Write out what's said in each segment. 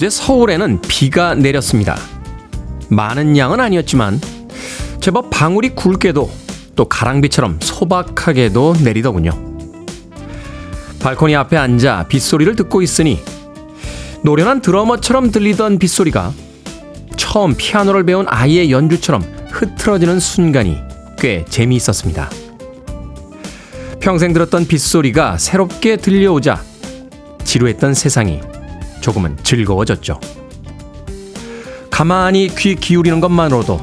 어제 서울에는 비가 내렸습니다. 많은 양은 아니었지만 제법 방울이 굵게도 또 가랑비처럼 소박하게도 내리더군요. 발코니 앞에 앉아 빗소리를 듣고 있으니 노련한 드러머처럼 들리던 빗소리가 처음 피아노를 배운 아이의 연주처럼 흐트러지는 순간이 꽤 재미있었습니다. 평생 들었던 빗소리가 새롭게 들려오자 지루했던 세상이 조금은 즐거워졌죠. 가만히 귀 기울이는 것만으로도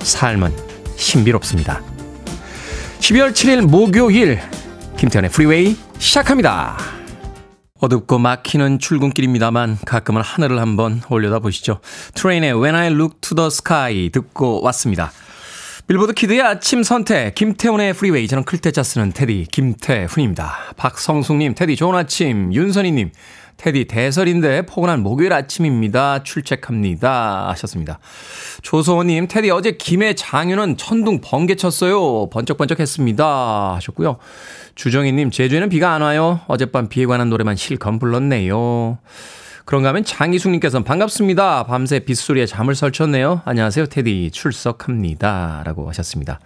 삶은 신비롭습니다. 12월 7일 목요일 김태훈의 프리웨이 시작합니다. 어둡고 막히는 출근길입니다만 가끔은 하늘을 한번 올려다 보시죠. Train의 When I Look to the Sky 듣고 왔습니다. 빌보드 kid의 아침 선택 김태훈의 프리웨이 저는 클 태자 쓰는 테디 김태훈입니다. 박성숙님 테디 좋은 아침 윤선희님 테디 대설인데 포근한 목요일 아침입니다. 출첵합니다. 하셨습니다. 조소호님, 테디 어제 김해 장유는 천둥 번개 쳤어요. 번쩍번쩍 했습니다. 하셨고요. 주정희님, 제주에는 비가 안 와요. 어젯밤 비에 관한 노래만 실컷 불렀네요. 그런가 하면 장희숙님께서는 반갑습니다. 밤새 빗소리에 잠을 설쳤네요. 안녕하세요. 테디 출석합니다. 라고 하셨습니다.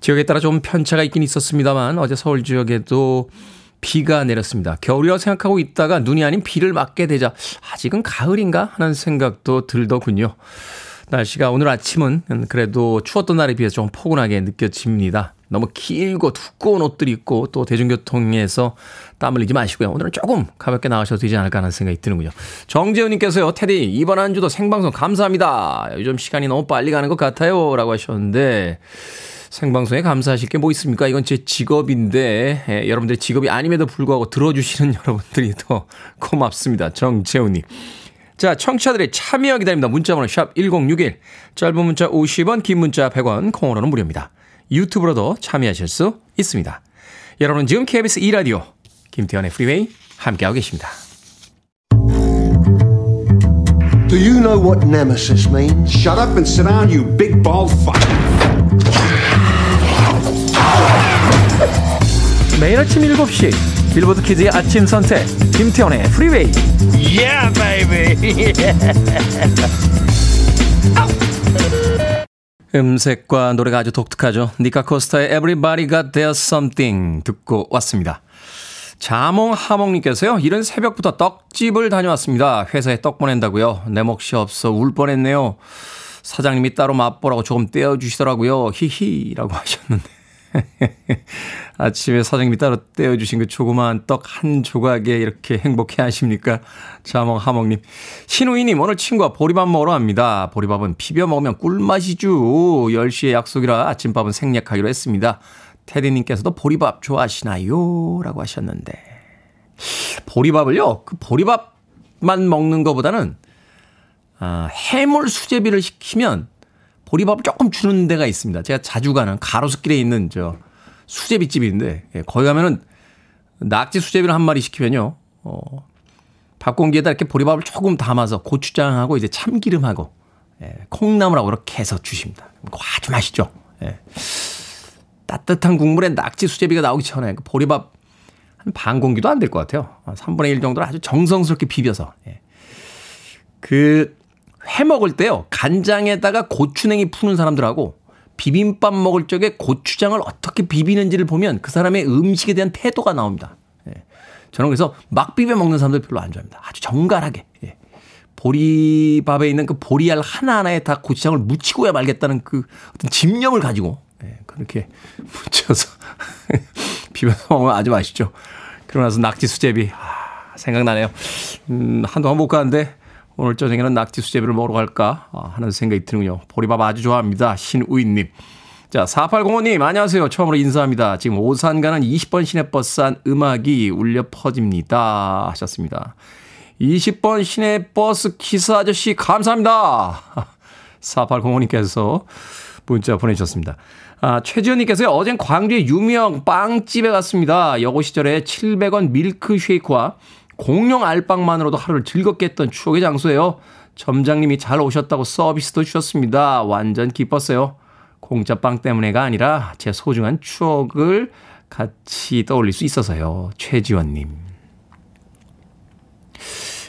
지역에 따라 좀 편차가 있긴 있었습니다만 어제 서울 지역에도 비가 내렸습니다. 겨울이라고 생각하고 있다가 눈이 아닌 비를 맞게 되자 아직은 가을인가 하는 생각도 들더군요. 날씨가 오늘 아침은 그래도 추웠던 날에 비해서 좀 포근하게 느껴집니다. 너무 길고 두꺼운 옷들 입고 또 대중교통에서 땀 흘리지 마시고요. 오늘은 조금 가볍게 나가셔도 되지 않을까 하는 생각이 드는군요. 정재훈님께서요, 테디, 이번 한 주도 생방송 감사합니다. 요즘 시간이 너무 빨리 가는 것 같아요. 라고 하셨는데, 생방송에 감사하실 게 뭐 있습니까? 이건 제 직업인데 예, 여러분들의 직업이 아님에도 불구하고 들어주시는 여러분들이 더 고맙습니다. 정재훈님. 자, 청취자들의 참여 기다립니다. 문자번호 샵 1061. 짧은 문자 50원, 긴 문자 100원, 콩으로는 무료입니다. 유튜브로도 참여하실 수 있습니다. 여러분은 지금 KBS 2라디오 김태현의 프리웨이 함께하고 계십니다. Do you know what nemesis means? Shut up and sit down, you big bald fuck. 매일 아침 7시 빌보드 키즈의 아침 선택 김태훈의 프리웨이 Yeah, baby. 음색과 노래가 아주 독특하죠. 니카 코스타의 Everybody Got Their Something 듣고 왔습니다. 자몽하몽님께서요. 이른 새벽부터 떡집을 다녀왔습니다. 회사에 떡 보낸다고요. 내 몫이 없어 울 뻔했네요. 사장님이 따로 맛보라고 조금 떼어주시더라고요. 히히라고 하셨는데. 아침에 사장님이 따로 떼어주신 그 조그마한 떡 한 조각에 이렇게 행복해 하십니까? 자몽 하몽님. 신우이님, 오늘 친구와 보리밥 먹으러 갑니다. 보리밥은 비벼 먹으면 꿀맛이죠. 10시에 약속이라 아침밥은 생략하기로 했습니다. 테디님께서도 보리밥 좋아하시나요? 라고 하셨는데. 보리밥을요, 그 보리밥만 먹는 것보다는, 아, 해물 수제비를 시키면 보리밥을 조금 주는 데가 있습니다. 제가 자주 가는 가로수길에 있는 저 수제비집인데, 예, 거기 가면은 낙지 수제비를 한 마리 시키면요, 어, 밥 공기에다 이렇게 보리밥을 조금 담아서 고추장하고 이제 참기름하고, 예, 콩나물하고 이렇게 해서 주십니다. 아주 맛있죠. 예. 따뜻한 국물에 낙지 수제비가 나오기 전에 그 보리밥 한 반 공기도 안 될 것 같아요. 3분의 1 정도를 아주 정성스럽게 비벼서. 예. 그, 회 먹을 때요, 간장에다가 고추냉이 푸는 사람들하고 비빔밥 먹을 적에 고추장을 어떻게 비비는지를 보면 그 사람의 음식에 대한 태도가 나옵니다. 예. 저는 그래서 막 비벼 먹는 사람들 별로 안 좋아합니다. 아주 정갈하게. 예. 보리밥에 있는 그 보리알 하나하나에 다 고추장을 묻히고야 말겠다는 그 어떤 집념을 가지고 예, 그렇게 묻혀서 비벼서 먹으면 아주 맛있죠. 그러고 나서 낙지 수제비 아, 생각나네요. 음, 한동안 못 가는데 오늘 저녁에는 낙지 수제비를 먹으러 갈까 아, 하는 생각이 드는군요. 보리밥 아주 좋아합니다. 신우인님. 자, 4805님, 안녕하세요. 처음으로 인사합니다. 지금 오산 가는 20번 시내버스 안 음악이 울려 퍼집니다. 하셨습니다. 20번 시내버스 키스 아저씨, 감사합니다. 4805님께서 문자 보내주셨습니다. 아, 최지현님께서요, 어젠 광주의 유명 빵집에 갔습니다. 여고 시절에 700원 밀크쉐이크와 공룡 알빵만으로도 하루를 즐겁게 했던 추억의 장소예요. 점장님이 잘 오셨다고 서비스도 주셨습니다. 완전 기뻤어요. 공짜빵 때문에가 아니라 제 소중한 추억을 같이 떠올릴 수 있어서요. 최지원님.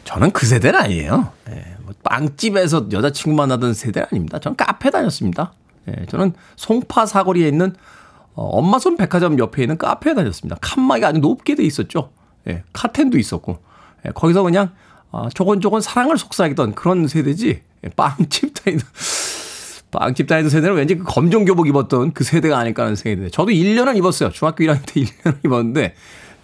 저는 그 세대는 아니에요. 예, 뭐 빵집에서 여자친구 만나던 세대는 아닙니다. 저는 카페 다녔습니다. 예, 저는 송파 사거리에 있는 어, 엄마 손 백화점 옆에 있는 카페에 다녔습니다. 칸막이가 아주 높게 돼 있었죠. 예, 카텐도 있었고. 예, 거기서 그냥 아, 조곤조곤 사랑을 속삭이던 그런 세대지. 예, 빵집 다니던 빵집 다니던 세대는 왠지 그 검정 교복 입었던 그 세대가 아닐까 하는 생각이 드네요. 저도 1년은 입었어요. 중학교 1학년 때 1년을 입었는데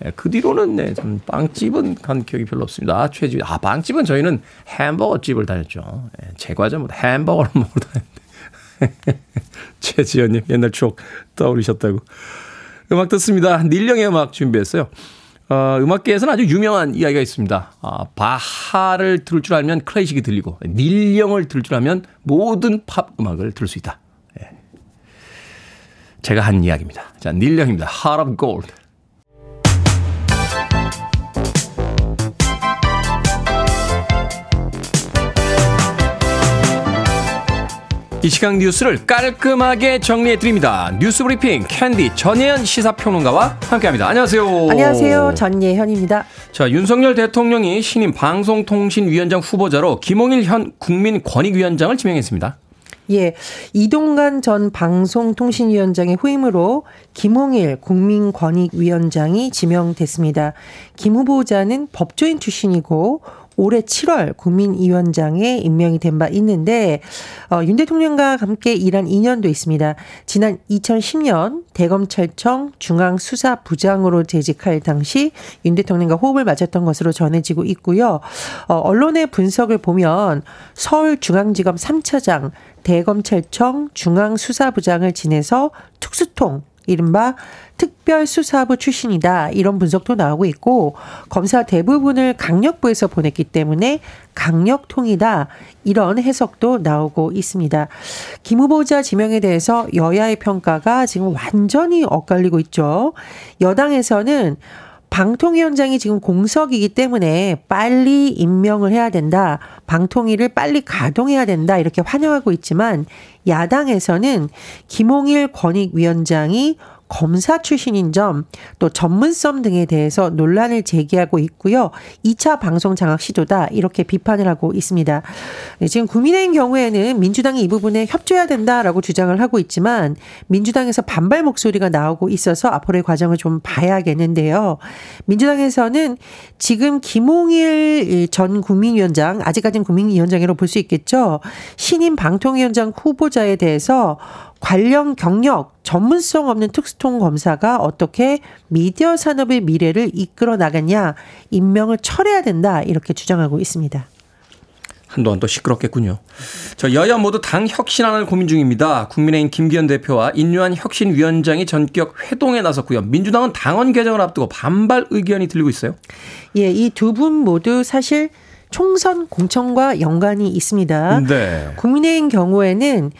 예, 그 뒤로는 네, 좀 빵집은 간 기억이 별로 없습니다. 아, 최지 아, 빵집은 저희는 햄버거 집을 다녔죠. 예, 제과점 햄버거를 먹으러 다녔는데. 최지연님, 옛날 추억 떠오르셨다고. 음악 듣습니다. 닐령의 음악 준비했어요. 어, 음악계에서는 아주 유명한 이야기가 있습니다. 아, 바하를 들을 줄 알면 클래식이 들리고, 닐령을 들을 줄 알면 모든 팝 음악을 들을 수 있다. 예. 제가 한 이야기입니다. 자, 닐령입니다. Heart of Gold. 이 시간 뉴스를 깔끔하게 정리해 드립니다. 뉴스 브리핑 캔디 전예현 시사평론가와 함께합니다. 안녕하세요. 안녕하세요. 전예현입니다. 자, 윤석열 대통령이 신임 방송통신위원장 후보자로 김홍일 현 국민권익위원장을 지명했습니다. 예, 이동관 전 방송통신위원장의 후임으로 김홍일 국민권익위원장이 지명됐습니다. 김 후보자는 법조인 출신이고 올해 7월 국민위원장에 임명이 된 바 있는데 어, 윤 대통령과 함께 일한 인연도 있습니다. 지난 2010년 대검찰청 중앙수사부장으로 재직할 당시 윤 대통령과 호흡을 맞췄던 것으로 전해지고 있고요. 어, 언론의 분석을 보면 서울중앙지검 3차장 대검찰청 중앙수사부장을 지내서 특수통 이른바 특별수사부 출신이다. 이런 분석도 나오고 있고, 검사 대부분을 강력부에서 보냈기 때문에 강력통이다. 이런 해석도 나오고 있습니다. 김 후보자 지명에 대해서 여야의 평가가 지금 완전히 엇갈리고 있죠. 여당에서는 방통위원장이 지금 공석이기 때문에 빨리 임명을 해야 된다. 방통위를 빨리 가동해야 된다. 이렇게 환영하고 있지만 야당에서는 김홍일 권익위원장이 검사 출신인 점, 또 전문성 등에 대해서 논란을 제기하고 있고요. 2차 방송 장악 시도다 이렇게 비판을 하고 있습니다. 네, 지금 국민의힘 경우에는 민주당이 이 부분에 협조해야 된다라고 주장을 하고 있지만 민주당에서 반발 목소리가 나오고 있어서 앞으로의 과정을 좀 봐야겠는데요. 민주당에서는 지금 김홍일 전 국민위원장 아직까지는 국민위원장이라고 볼 수 있겠죠. 신임 방통위원장 후보자에 대해서 관련 경력, 전문성 없는 특수통 검사가 어떻게 미디어 산업의 미래를 이끌어 나갔냐, 임명을 철회해야 된다, 이렇게 주장하고 있습니다. 한동안 또 시끄럽겠군요. 저 여야 모두 당 혁신안을 고민 중입니다. 국민의힘 김기현 대표와 인류한 혁신위원장이 전격 회동에 나섰고요. 민주당은 당원 개정을 앞두고 반발 의견이 들리고 있어요. 예, 이 두 분 모두 사실 총선 공천과 연관이 있습니다. 네. 국민의힘 경우에는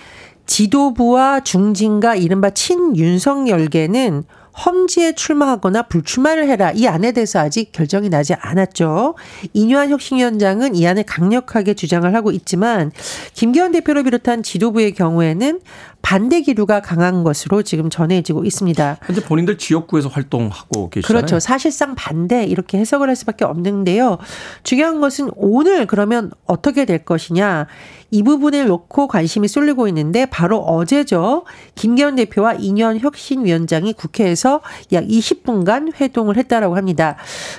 지도부와 중진과 이른바 친윤석열계는 험지에 출마하거나 불출마를 해라. 이 안에 대해서 아직 결정이 나지 않았죠. 이뇨한 혁신위원장은 이 안을 강력하게 주장을 하고 있지만 김기현 대표를 비롯한 지도부의 경우에는 반대 기류가 강한 것으로 지금 전해지고 있습니다. 현재 본인들 지역구에서 활동하고 계시잖아요. 그렇죠. 사실상 반대 이렇게 해석을 할 수밖에 없는데요. 중요한 것은 오늘 그러면 어떻게 될 것이냐. 이 부분을 놓고 관심이 쏠리고 있는데 바로 어제죠. 김기현 대표와 이년 혁신위원장이 국회에서 약 20분간 회동을 했다라고 합니다.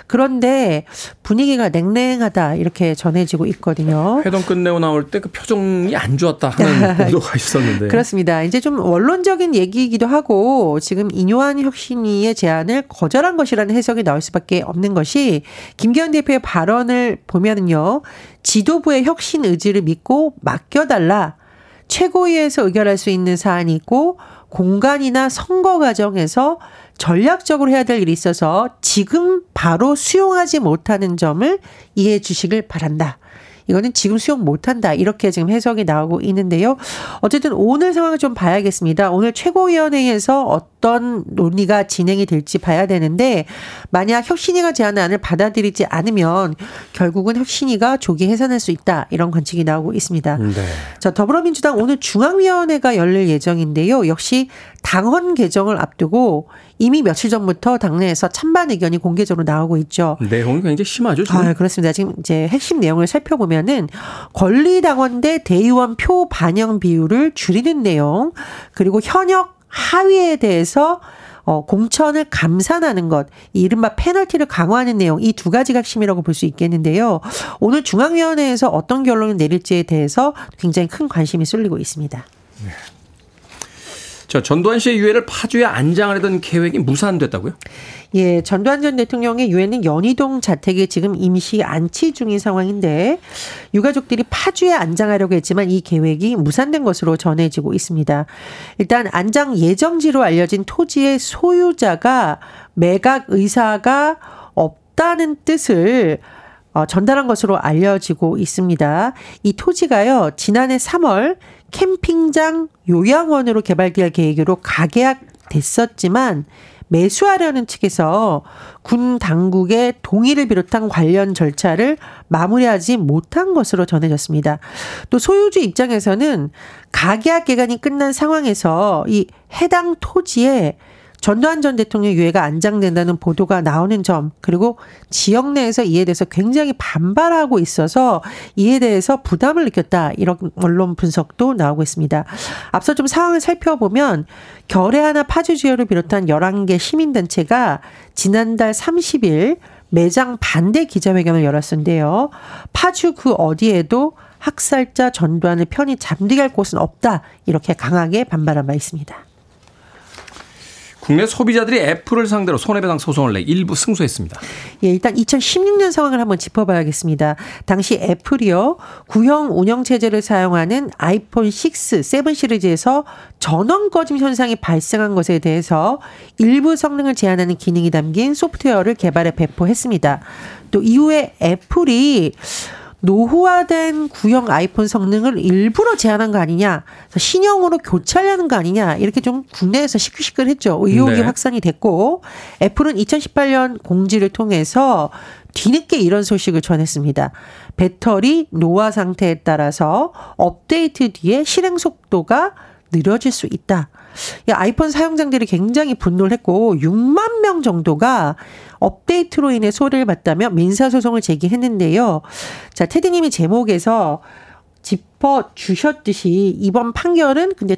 그런데 분위기가 냉랭하다 이렇게 전해지고 있거든요. 회동 끝내고 나올 때 그 표정이 안 좋았다 하는 보도가 있었는데. 그렇습니다. 이제 좀 원론적인 얘기이기도 하고 지금 이뇨한 혁신위의 제안을 거절한 것이라는 해석이 나올 수밖에 없는 것이 김기현 대표의 발언을 보면은요. 지도부의 혁신 의지를 믿고 맡겨달라. 최고위에서 의결할 수 있는 사안이 있고 공간이나 선거 과정에서 전략적으로 해야 될 일이 있어서 지금 바로 수용하지 못하는 점을 이해해 주시길 바란다. 이거는 지금 수용 못한다. 이렇게 지금 해석이 나오고 있는데요. 어쨌든 오늘 상황을 좀 봐야겠습니다. 오늘 최고위원회에서 어떤 논의가 진행이 될지 봐야 되는데 만약 혁신위가 제안을 안을 받아들이지 않으면 결국은 혁신위가 조기 해산할 수 있다. 이런 관측이 나오고 있습니다. 네. 자, 더불어민주당 오늘 중앙위원회가 열릴 예정인데요. 역시 당헌 개정을 앞두고 이미 며칠 전부터 당내에서 찬반 의견이 공개적으로 나오고 있죠. 내용이 굉장히 심하죠, 지금. 아, 그렇습니다. 지금 이제 핵심 내용을 살펴보면은 권리당원 대 대의원 표 반영 비율을 줄이는 내용, 그리고 현역 하위에 대해서 어, 공천을 감산하는 것, 이른바 페널티를 강화하는 내용, 이 두 가지가 핵심이라고 볼 수 있겠는데요. 오늘 중앙위원회에서 어떤 결론을 내릴지에 대해서 굉장히 큰 관심이 쏠리고 있습니다. 저 전두환 씨의 유해를 파주에 안장하려던 계획이 무산됐다고요? 예, 전두환 전 대통령의 유해는 연희동 자택에 지금 임시 안치 중인 상황인데 유가족들이 파주에 안장하려고 했지만 이 계획이 무산된 것으로 전해지고 있습니다. 일단 안장 예정지로 알려진 토지의 소유자가 매각 의사가 없다는 뜻을 어, 전달한 것으로 알려지고 있습니다. 이 토지가요, 지난해 3월 캠핑장 요양원으로 개발될 계획으로 가계약됐었지만 매수하려는 측에서 군 당국의 동의를 비롯한 관련 절차를 마무리하지 못한 것으로 전해졌습니다. 또 소유주 입장에서는 가계약 기간이 끝난 상황에서 이 해당 토지에 전두환 전 대통령 유해가 안장된다는 보도가 나오는 점, 그리고 지역 내에서 이에 대해서 굉장히 반발하고 있어서 이에 대해서 부담을 느꼈다. 이런 언론 분석도 나오고 있습니다. 앞서 좀 상황을 살펴보면 결의 하나 파주 지역을 비롯한 11개 시민단체가 지난달 30일 매장 반대 기자회견을 열었는데요. 파주 그 어디에도 학살자 전두환을 편히 잠들게 할 곳은 없다. 이렇게 강하게 반발한 바 있습니다. 국내 소비자들이 애플을 상대로 손해배상 소송을 내 일부 승소했습니다. 예, 일단 2016년 상황을 한번 짚어봐야겠습니다. 당시 애플이요 구형 운영 체제를 사용하는 아이폰 6, 7 시리즈에서 전원 꺼짐 현상이 발생한 것에 대해서 일부 성능을 제한하는 기능이 담긴 소프트웨어를 개발해 배포했습니다. 또 이후에 애플이 노후화된 구형 아이폰 성능을 일부러 제한한 거 아니냐, 신형으로 교체하려는 거 아니냐, 이렇게 좀 국내에서 시끌시끌했죠. 의혹이 네. 확산이 됐고, 애플은 2018년 공지를 통해서 뒤늦게 이런 소식을 전했습니다. 배터리 노화 상태에 따라서 업데이트 뒤에 실행 속도가 느려질 수 있다. 이 아이폰 사용자들이 굉장히 분노를 했고 6만 명 정도가 업데이트로 인해 소리를 봤다며 민사 소송을 제기했는데요. 자, 테디 님이 제목에서 짚어 주셨듯이 이번 판결은 근데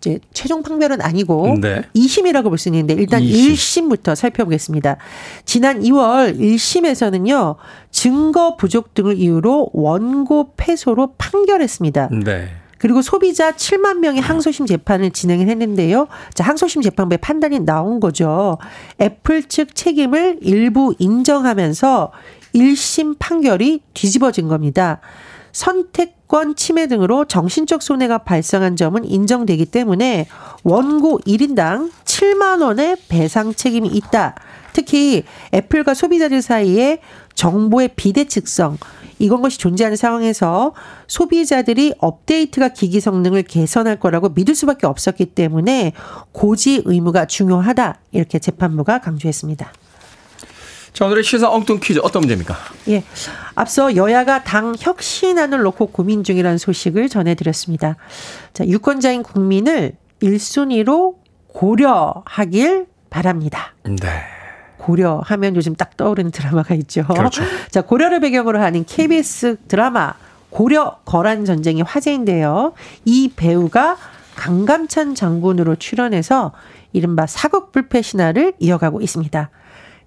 이제 최종 판결은 아니고 네. 2심이라고 볼 수 있는데 일단 2심. 1심부터 살펴보겠습니다. 지난 2월 1심에서는요. 증거 부족 등을 이유로 원고 패소로 판결했습니다. 네. 그리고 소비자 7만 명이 항소심 재판을 진행을 했는데요. 자, 항소심 재판부의 판단이 나온 거죠. 애플 측 책임을 일부 인정하면서 1심 판결이 뒤집어진 겁니다. 선택권 침해 등으로 정신적 손해가 발생한 점은 인정되기 때문에 원고 1인당 7만 원의 배상 책임이 있다. 특히 애플과 소비자들 사이에 정보의 비대측성 이건 것이 존재하는 상황에서 소비자들이 업데이트가 기기 성능을 개선할 거라고 믿을 수밖에 없었기 때문에 고지 의무가 중요하다 이렇게 재판부가 강조했습니다. 자, 오늘의 시사 엉뚱 퀴즈 어떤 문제입니까? 예. 앞서 여야가 당 혁신안을 놓고 고민 중이라는 소식을 전해드렸습니다. 자, 유권자인 국민을 1순위로 고려하길 바랍니다. 네. 고려 하면 요즘 딱 떠오르는 드라마가 있죠. 그렇죠. 자, 고려를 배경으로 하는 KBS 드라마 고려 거란 전쟁이 화제인데요. 이 배우가 강감찬 장군으로 출연해서 이른바 사국 불패 신화를 이어가고 있습니다.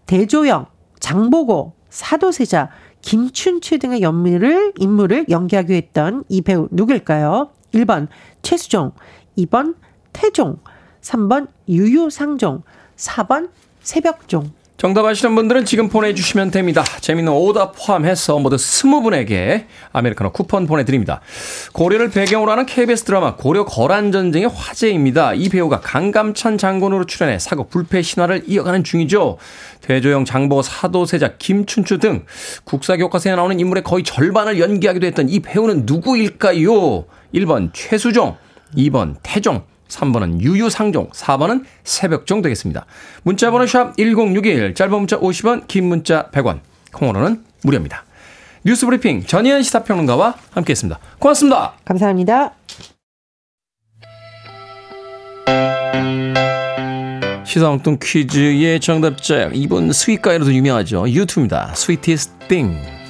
대조영, 장보고, 사도세자, 김춘추 등의 연미를 인물을 연기하기로 했던 이 배우 누굴까요? 1번 최수종, 2번 태종, 3번 유유상종, 4번 새벽종. 정답 아시는 분들은 지금 보내주시면 됩니다. 재밌는 오답 포함해서 모두 스무 분에게 아메리카노 쿠폰 보내드립니다. 고려를 배경으로 하는 KBS 드라마 고려 거란전쟁의 화제입니다. 이 배우가 강감찬 장군으로 출연해 사국 불패 신화를 이어가는 중이죠. 대조영, 장보, 사도세자, 김춘추 등 국사 교과서에 나오는 인물의 거의 절반을 연기하기도 했던 이 배우는 누구일까요? 1번 최수종, 2번 태종, 3번은 유유상종, 4번은 새벽종 되겠습니다. 문자번호 샵 1061, 짧은 문자 50원, 긴 문자 100원, 콩으로는 무료입니다. 뉴스 브리핑 전예현 시사평론가와 함께했습니다. 고맙습니다. 감사합니다. 시사엉뚱 퀴즈의 정답자 이분 sweet guy로도 유명하죠. U2입니다. Sweetest Thing. 김태훈의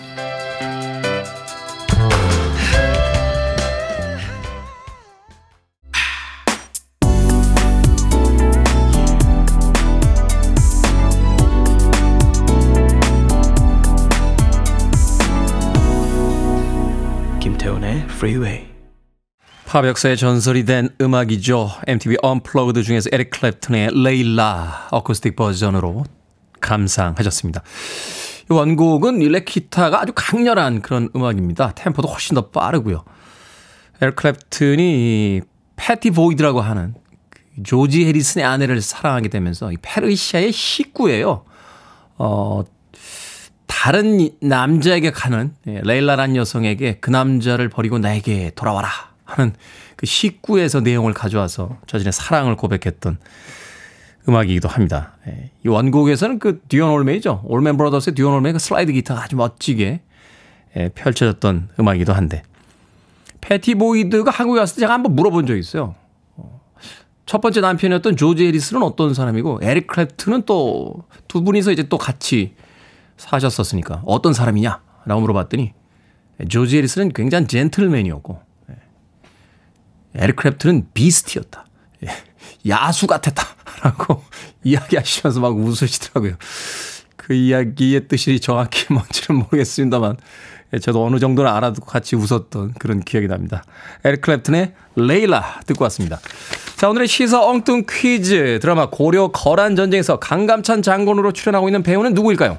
Freeway. 팝 역사의 전설이 된 음악이죠. MTV Unplugged 중에서 에릭 클랩튼의 레일라 어쿠스틱 버전으로 감상하셨습니다. 이 원곡은 일렉 기타가 아주 강렬한 그런 음악입니다. 템포도 훨씬 더 빠르고요. 에릭 클랩튼이 패티 보이드라고 하는 그 조지 해리슨의 아내를 사랑하게 되면서 이 페르시아의 시구예요. 어, 다른 남자에게 가는 예, 레일라란 여성에게 그 남자를 버리고 나에게 돌아와라 하는 그 시구에서 내용을 가져와서 자신의 사랑을 고백했던 음악이기도 합니다. 예, 이 원곡에서는 그 듀언 올맨이죠. 올맨 브라더스의 듀언 올맨의 그 슬라이드 기타가 아주 멋지게 예, 펼쳐졌던 음악이기도 한데 패티 보이드가 한국에 왔을 때 제가 한번 물어본 적이 있어요. 어, 첫 번째 남편이었던 조지 해리스는 어떤 사람이고 에릭 클랩트는 또 두 분이서 이제 또 같이 사셨었으니까 어떤 사람이냐? 라고 물어봤더니 조지 해리스는 굉장히 젠틀맨이었고 예. 에릭 클랩튼은 beast였다. 예. 야수 같았다. 라고 이야기하시면서 막 웃으시더라고요. 그 이야기의 뜻이 정확히 뭔지는 모르겠습니다만 예, 저도 어느 정도는 알아듣고 같이 웃었던 그런 기억이 납니다. 에릭 클랩튼의 레일라 듣고 왔습니다. 자, 오늘의 시사 엉뚱 퀴즈 드라마 고려 거란 전쟁에서 강감찬 장군으로 출연하고 있는 배우는 누구일까요?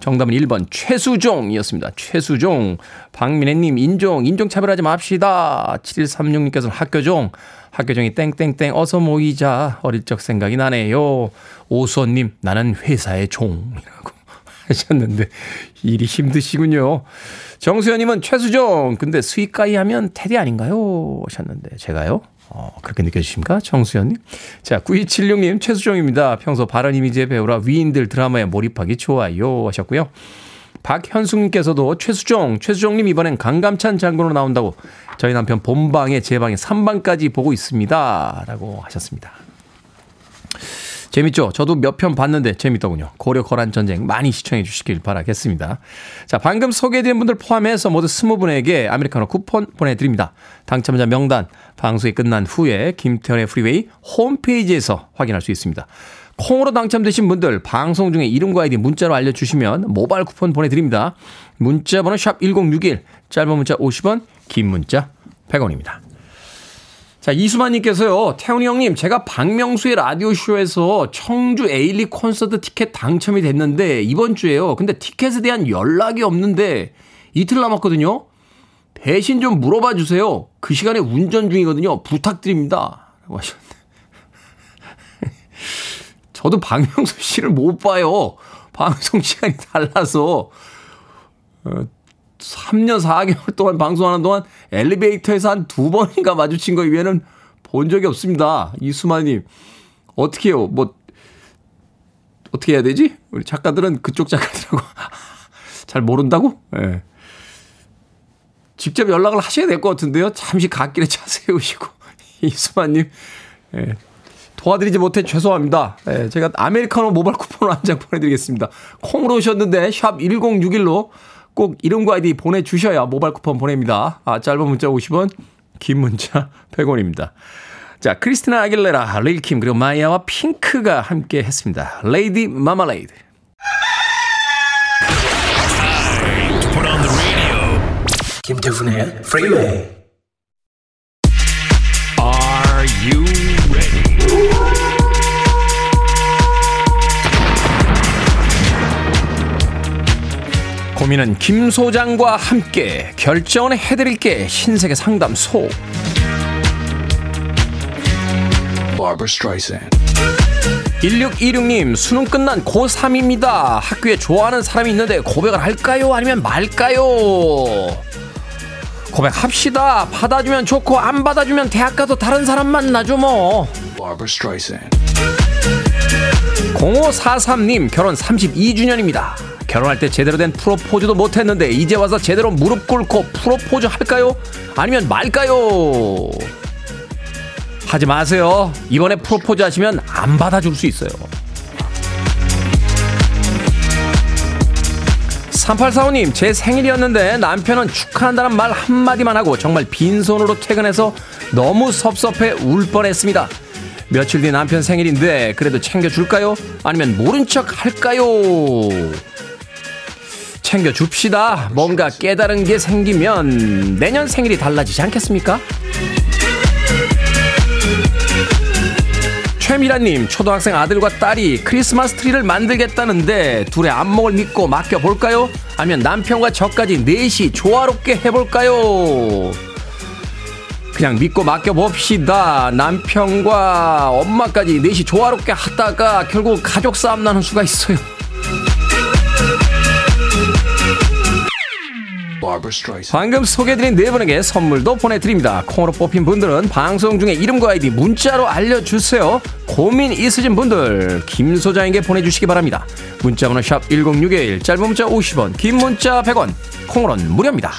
정답은 1번 최수종이었습니다. 최수종. 박민혜님 인종 인종 차별하지 맙시다. 7136님께서는 학교종. 학교종이 땡땡땡 어서 모이자. 어릴 적 생각이 나네요. 오수원님 나는 회사의 종이라고 하셨는데 일이 힘드시군요. 정수현님은 최수종. 근데 수익가이 하면 테디 아닌가요? 하셨는데 제가요? 어, 그렇게 느껴지십니까? 정수현님. 자, 9276님, 최수종입니다. 평소 발언 이미지의 배우라 위인들 드라마에 몰입하기 좋아요. 하셨고요. 박현숙님께서도 최수종, 최수종님 이번엔 강감찬 장군으로 나온다고 저희 남편 본방에 재방에 3방까지 보고 있습니다. 라고 하셨습니다. 재밌죠? 저도 몇 편 봤는데 재밌더군요. 고려 거란 전쟁 많이 시청해 주시길 바라겠습니다. 자, 방금 소개해드린 분들 포함해서 모두 20분에게 아메리카노 쿠폰 보내드립니다. 당첨자 명단 방송이 끝난 후에 김태훈의 프리웨이 홈페이지에서 확인할 수 있습니다. 콩으로 당첨되신 분들 방송 중에 이름과 아이디 문자로 알려주시면 모바일 쿠폰 보내드립니다. 문자 번호 샵 1061, 짧은 문자 50원, 긴 문자 100원입니다. 자, 이수만님께서요, 태훈이 형님, 제가 박명수의 라디오쇼에서 청주 에일리 콘서트 티켓 당첨이 됐는데, 이번 주에요. 근데 티켓에 대한 연락이 없는데, 이틀 남았거든요? 대신 좀 물어봐 주세요. 그 시간에 운전 중이거든요. 부탁드립니다. 라고 하셨는데. 저도 박명수 씨를 못 봐요. 방송 시간이 달라서. 어, 3년 4개월 동안 방송하는 동안 엘리베이터에서 한 두 번인가 마주친 거 이외에는 본 적이 없습니다. 이수마님. 어떻게 해요? 뭐, 어떻게 해야 되지? 우리 작가들은 그쪽 작가들하고 잘 모른다고? 예. 네. 직접 연락을 하셔야 될 것 같은데요. 잠시 갓길에 차 세우시고. 이수마님. 예. 네. 도와드리지 못해 죄송합니다. 예, 제가 아메리카노 모바일 쿠폰을 한장 보내드리겠습니다. 콩으로 오셨는데 샵 1061로 꼭 이름과 아이디 보내주셔야 모바일 쿠폰 보냅니다. 아, 짧은 문자 50원, 긴 문자 100원입니다. 자, 크리스티나 아길레라, 릴 킴, 그리고 마이아와 핑크가 함께 했습니다. Lady Marmalade. 김태훈의 프리웨이 Are you 고민은 김 소장과 함께 결정을 해드릴게 신세계 상담소. Barbara Streisand. 1626님, 수능 끝난 고3입니다. 학교에 좋아하는 사람이 있는데 고백을 할까요? 아니면 말까요? 고백합시다. 받아주면 좋고, 안 받아주면 대학 가서 다른 사람 만나죠, 뭐. Barbara Streisand. 0543님, 결혼 32주년입니다. 결혼할 때 제대로 된 프로포즈도 못했는데, 이제 와서 제대로 무릎 꿇고 프로포즈 할까요? 아니면 말까요? 하지 마세요. 이번에 프로포즈 하시면 안 받아줄 수 있어요. 3845님, 제 생일이었는데 남편은 축하한다는 말 한마디만 하고 정말 빈손으로 퇴근해서 너무 섭섭해 울 뻔했습니다. 며칠 뒤 남편 생일인데 그래도 챙겨줄까요? 아니면 모른 척 할까요? 챙겨줍시다. 뭔가 깨달은 게 생기면 내년 생일이 달라지지 않겠습니까? 최미라님, 초등학생 아들과 딸이 크리스마스 트리를 만들겠다는데 둘의 안목을 믿고 맡겨볼까요? 아니면 남편과 저까지 넷이 조화롭게 해볼까요? 그냥 믿고 맡겨봅시다. 남편과 엄마까지 넷이 조화롭게 하다가 결국 가족 싸움 나는 수가 있어요. 방금 소개해드린 네 분에게 선물도 보내드립니다. 콩으로 뽑힌 분들은 방송 중에 이름과 아이디 문자로 알려주세요. 고민 있으신 분들 김 소장에게 보내주시기 바랍니다. 문자번호 샵 1061, 짧은 문자 50원, 긴 문자 100원, 콩으로는 무료입니다.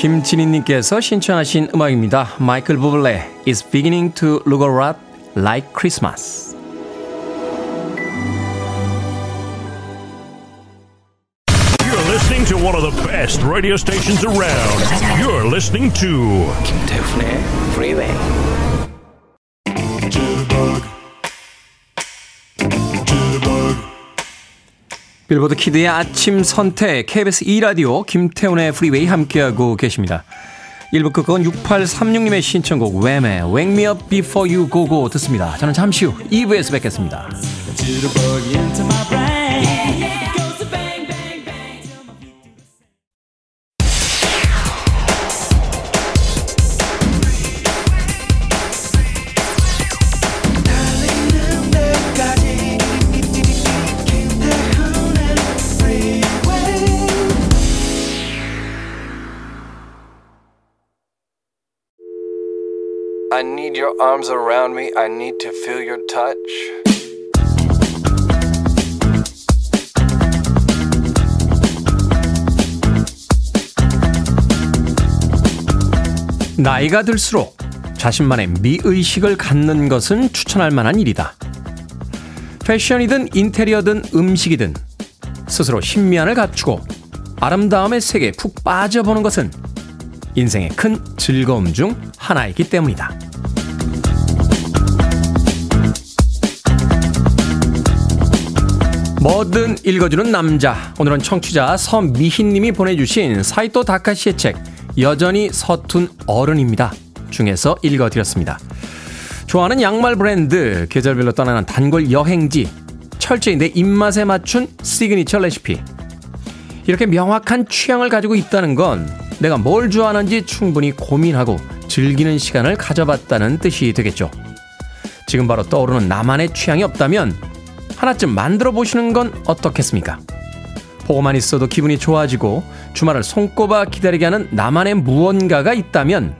김진희님께서 신청하신 음악입니다. 마이클 부블레 is beginning to look a lot like Christmas. To one of the best radio stations around. You're listening to 김태훈의 Freeway. 빌보드 kid의 아침 선택 KBS 2 라디오 김태훈의 프리웨이 함께하고 계십니다. 1부 끝곡은 6836님의 신청곡 왬의 Wake Me Up Before You Go Go 듣습니다. 저는 잠시 후 2부에서 뵙겠습니다. I need your arms around me. I need to feel your touch. 나이가 들수록 자신만의 미의식을 갖는 것은 추천할 만한 일이다. 패션이든 인테리어든 음식이든 스스로 신미안을 갖추고 아름다움의 세계에 푹 빠져보는 것은 인생의 큰 즐거움 중 하나이기 때문이다. 뭐든 읽어주는 남자. 오늘은 청취자 서미희님이 보내주신 사이토 다카시의 책 여전히 서툰 어른입니다. 중에서 읽어드렸습니다. 좋아하는 양말 브랜드, 계절별로 떠나는 단골 여행지, 철저히 내 입맛에 맞춘 시그니처 레시피. 이렇게 명확한 취향을 가지고 있다는 건 내가 뭘 좋아하는지 충분히 고민하고 즐기는 시간을 가져봤다는 뜻이 되겠죠. 지금 바로 떠오르는 나만의 취향이 없다면 하나쯤 만들어 보시는 건 어떻겠습니까? 보고만 있어도 기분이 좋아지고 주말을 손꼽아 기다리게 하는 나만의 무언가가 있다면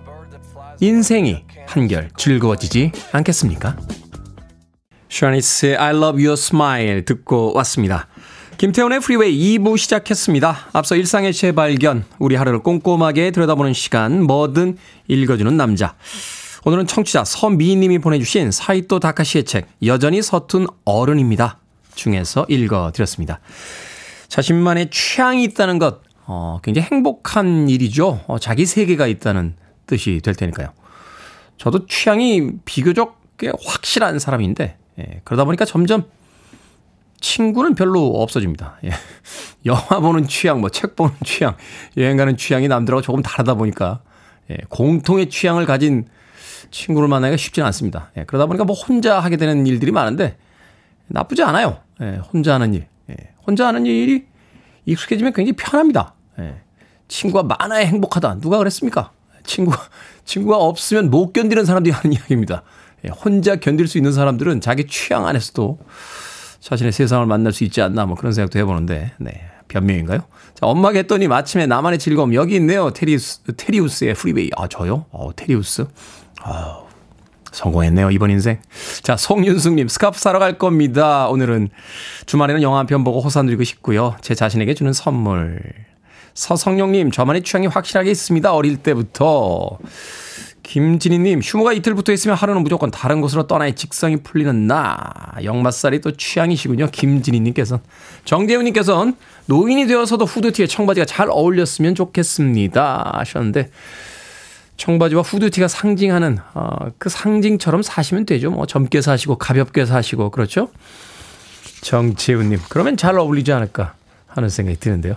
인생이 한결 즐거워지지 않겠습니까? 샤니스의 I love your smile 듣고 왔습니다. 김태훈의 프리웨이 2부 시작했습니다. 앞서 일상의 재발견, 우리 하루를 꼼꼼하게 들여다보는 시간, 뭐든 읽어주는 남자. 오늘은 청취자 서미희님이 보내주신 사이토 다카시의 책, 여전히 서툰 어른입니다. 중에서 읽어드렸습니다. 자신만의 취향이 있다는 것, 어, 굉장히 행복한 일이죠. 어, 자기 세계가 있다는 뜻이 될 테니까요. 저도 취향이 비교적 꽤 확실한 사람인데, 예, 그러다 보니까 점점 친구는 별로 없어집니다. 예. 영화 보는 취향, 뭐 책 보는 취향, 여행 가는 취향이 남들하고 조금 다르다 보니까 예, 공통의 취향을 가진 친구를 만나기가 쉽지는 않습니다. 예, 그러다 보니까 뭐 혼자 하게 되는 일들이 많은데 나쁘지 않아요. 예, 혼자 하는 일. 예, 혼자 하는 일이 익숙해지면 굉장히 편합니다. 예, 친구가 많아야 행복하다. 누가 그랬습니까? 친구가, 친구가 없으면 못 견디는 사람들이 하는 이야기입니다. 예, 혼자 견딜 수 있는 사람들은 자기 취향 안에서도 자신의 세상을 만날 수 있지 않나 뭐 그런 생각도 해보는데 네. 변명인가요? 자 엄마가 했더니 마침에 나만의 즐거움. 여기 있네요. 테리우스 테리우스의 프리웨이. 아 저요? 어 테리우스? 아 성공했네요 이번 인생. 자 송윤숙님 스카프 사러 갈 겁니다. 오늘은 주말에는 영화 한 편 보고 호사 누리고 싶고요. 제 자신에게 주는 선물. 서성용님, 저만의 취향이 확실하게 있습니다. 어릴 때부터. 김진희님, 휴무가 이틀부터 있으면 하루는 무조건 다른 곳으로 떠나야 직성이 풀리는 나. 역마살이 또 취향이시군요. 김진희님께서는. 정재훈님께서는 노인이 되어서도 후드티에 청바지가 잘 어울렸으면 좋겠습니다. 하셨는데, 청바지와 후드티가 상징하는, 어, 그 상징처럼 사시면 되죠. 뭐 젊게 사시고 가볍게 사시고, 그렇죠? 정재훈님, 그러면 잘 어울리지 않을까 하는 생각이 드는데요.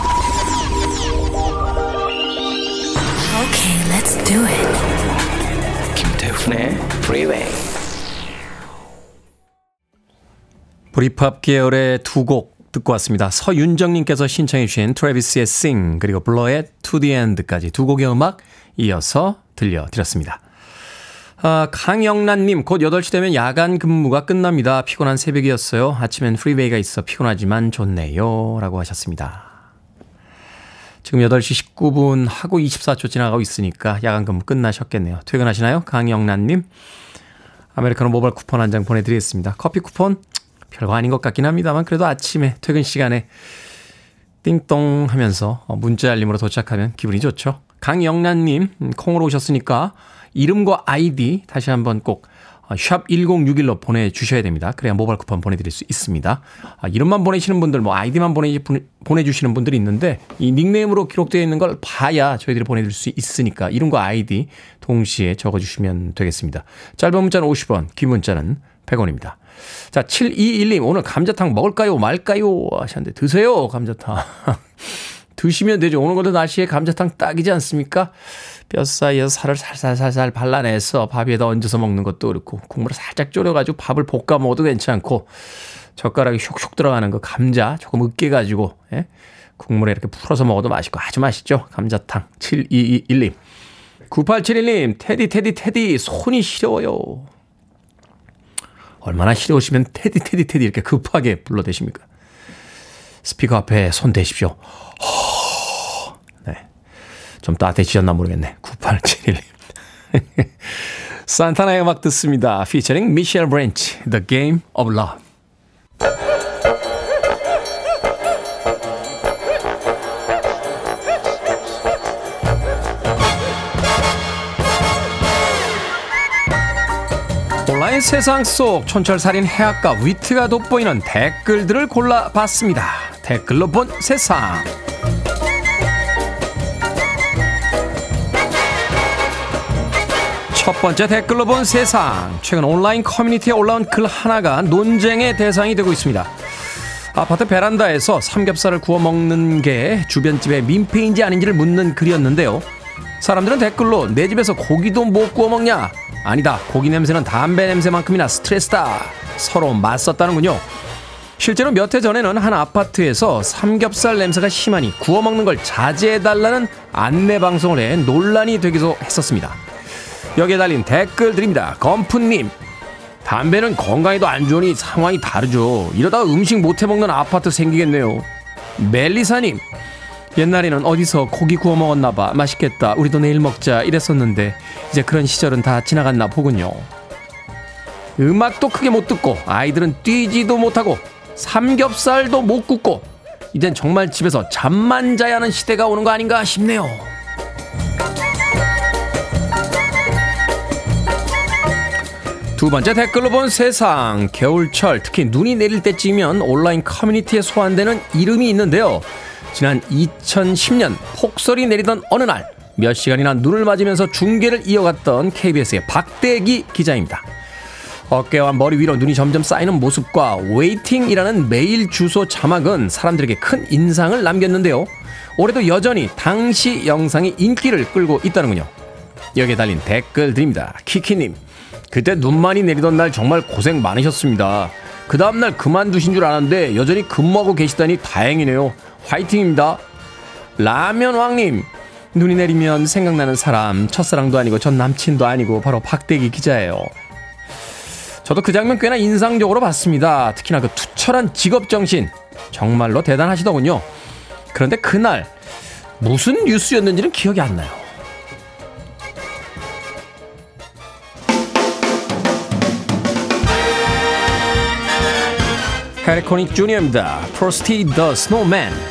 Let's do it. 김태훈의 Freeway. Britpop 계열의 두 곡 듣고 왔습니다. 서윤정님께서 신청해 주신 트래비스의 Sing 그리고 블러의 To The End까지 두 곡의 음악 이어서 들려드렸습니다. 아, 강영란님, 곧 8시 되면 야간 근무가 끝납니다. 피곤한 새벽이었어요. 아침엔 프리웨이가 있어 피곤하지만 좋네요. 라고 하셨습니다. 지금 8시 19분 하고 24초 지나가고 있으니까 야간 근무 끝나셨겠네요. 퇴근하시나요? 강영란님. 아메리카노 모바일 쿠폰 한 장 보내드리겠습니다. 커피 쿠폰? 별거 아닌 것 같긴 합니다만 그래도 아침에 퇴근 시간에 띵동 하면서 문자 알림으로 도착하면 기분이 좋죠. 강영란님, 음, 콩으로 오셨으니까 이름과 아이디 다시 한번 꼭 샵 1061로 보내주셔야 됩니다. 그래야 모바일 쿠폰 보내드릴 수 있습니다. 아, 이름만 보내시는 분들, 뭐 아이디만 보내, 보내주시는 분들이 있는데 이 닉네임으로 기록되어 있는 걸 봐야 저희들이 보내드릴 수 있으니까 이름과 아이디 동시에 적어주시면 되겠습니다. 짧은 문자는 50원, 긴 문자는 100원입니다. 자, 7212님, 오늘 감자탕 먹을까요? 말까요? 하셨는데, 드세요, 감자탕. 드시면 되죠. 오늘 같은 날씨에 감자탕 딱이지 않습니까? 뼈 사이에서 살을 살살살살 발라내서 밥 위에다 얹어서 먹는 것도 그렇고, 국물을 살짝 졸여가지고 밥을 볶아 먹어도 괜찮고, 젓가락이 슉슉 들어가는 거 감자 조금 으깨가지고, 예? 국물에 이렇게 풀어서 먹어도 맛있고 아주 맛있죠. 감자탕. 7221님. 9871님, 테디, 테디, 테디, 손이 시려워요. 얼마나 시려우시면 테디 테디 테디 이렇게 급하게 불러대십니까? 스피커 앞에 손 대십시오. 허... 네. 좀 따뜻해지셨나 모르겠네. 9871님. 산타나의 음악 듣습니다. 피처링 미셸 브랜치, The Game of Love. 온라인 세상 속 촌철살인 해학과 위트가 돋보이는 댓글들을 골라봤습니다. 댓글로 본 세상. 첫 번째 댓글로 본 세상. 최근 온라인 커뮤니티에 올라온 글 하나가 논쟁의 대상이 되고 있습니다. 아파트 베란다에서 삼겹살을 구워 먹는 게 주변 집의 민폐인지 아닌지를 묻는 글이었는데요. 사람들은 댓글로 내 집에서 고기도 못 구워 먹냐? 아니다. 고기 냄새는 담배 냄새만큼이나 스트레스다. 서로 맞섰다는군요. 실제로 몇 해 전에는 한 아파트에서 삼겹살 냄새가 심하니 구워 먹는 걸 자제해달라는 안내 방송을 해 논란이 되기도 했었습니다. 여기에 달린 댓글들입니다. 건프님. 담배는 건강에도 안 좋으니 상황이 다르죠. 이러다가 음식 못 해 먹는 아파트 생기겠네요. 멜리사님. 옛날에는 어디서 고기 구워 먹었나 봐. 맛있겠다. 우리도 내일 먹자. 이랬었는데 이제 그런 시절은 다 지나갔나 보군요. 음악도 크게 못 듣고 아이들은 뛰지도 못하고 삼겹살도 못 굽고 이젠 정말 집에서 잠만 자야 하는 시대가 오는 거 아닌가 싶네요. 두 번째 댓글로 본 세상 겨울철 특히 눈이 내릴 때쯤이면 온라인 커뮤니티에 소환되는 이름이 있는데요. 지난 2010년 폭설이 내리던 어느 날 몇 시간이나 눈을 맞으면서 중계를 이어갔던 KBS의 박대기 기자입니다. 어깨와 머리 위로 눈이 점점 쌓이는 모습과 waiting이라는 메일 주소 자막은 사람들에게 큰 인상을 남겼는데요. 올해도 여전히 당시 영상이 인기를 끌고 있다는군요. 여기에 달린 댓글들입니다. 키키님, 그때 눈 많이 내리던 날 정말 고생 많으셨습니다. 그 다음날 그만두신 줄 알았는데 여전히 근무하고 계시다니 다행이네요. 화이팅입니다. 라면 왕님, 눈이 내리면 생각나는 사람, 첫사랑도 아니고 전 남친도 아니고 바로 박대기 기자예요. 저도 그 장면 꽤나 인상적으로 봤습니다. 특히나 그 투철한 직업 정신 정말로 대단하시더군요. 그런데 그날 무슨 뉴스였는지는 기억이 안 나요. 해리 코닉 주니어입니다. Frosty the Snowman.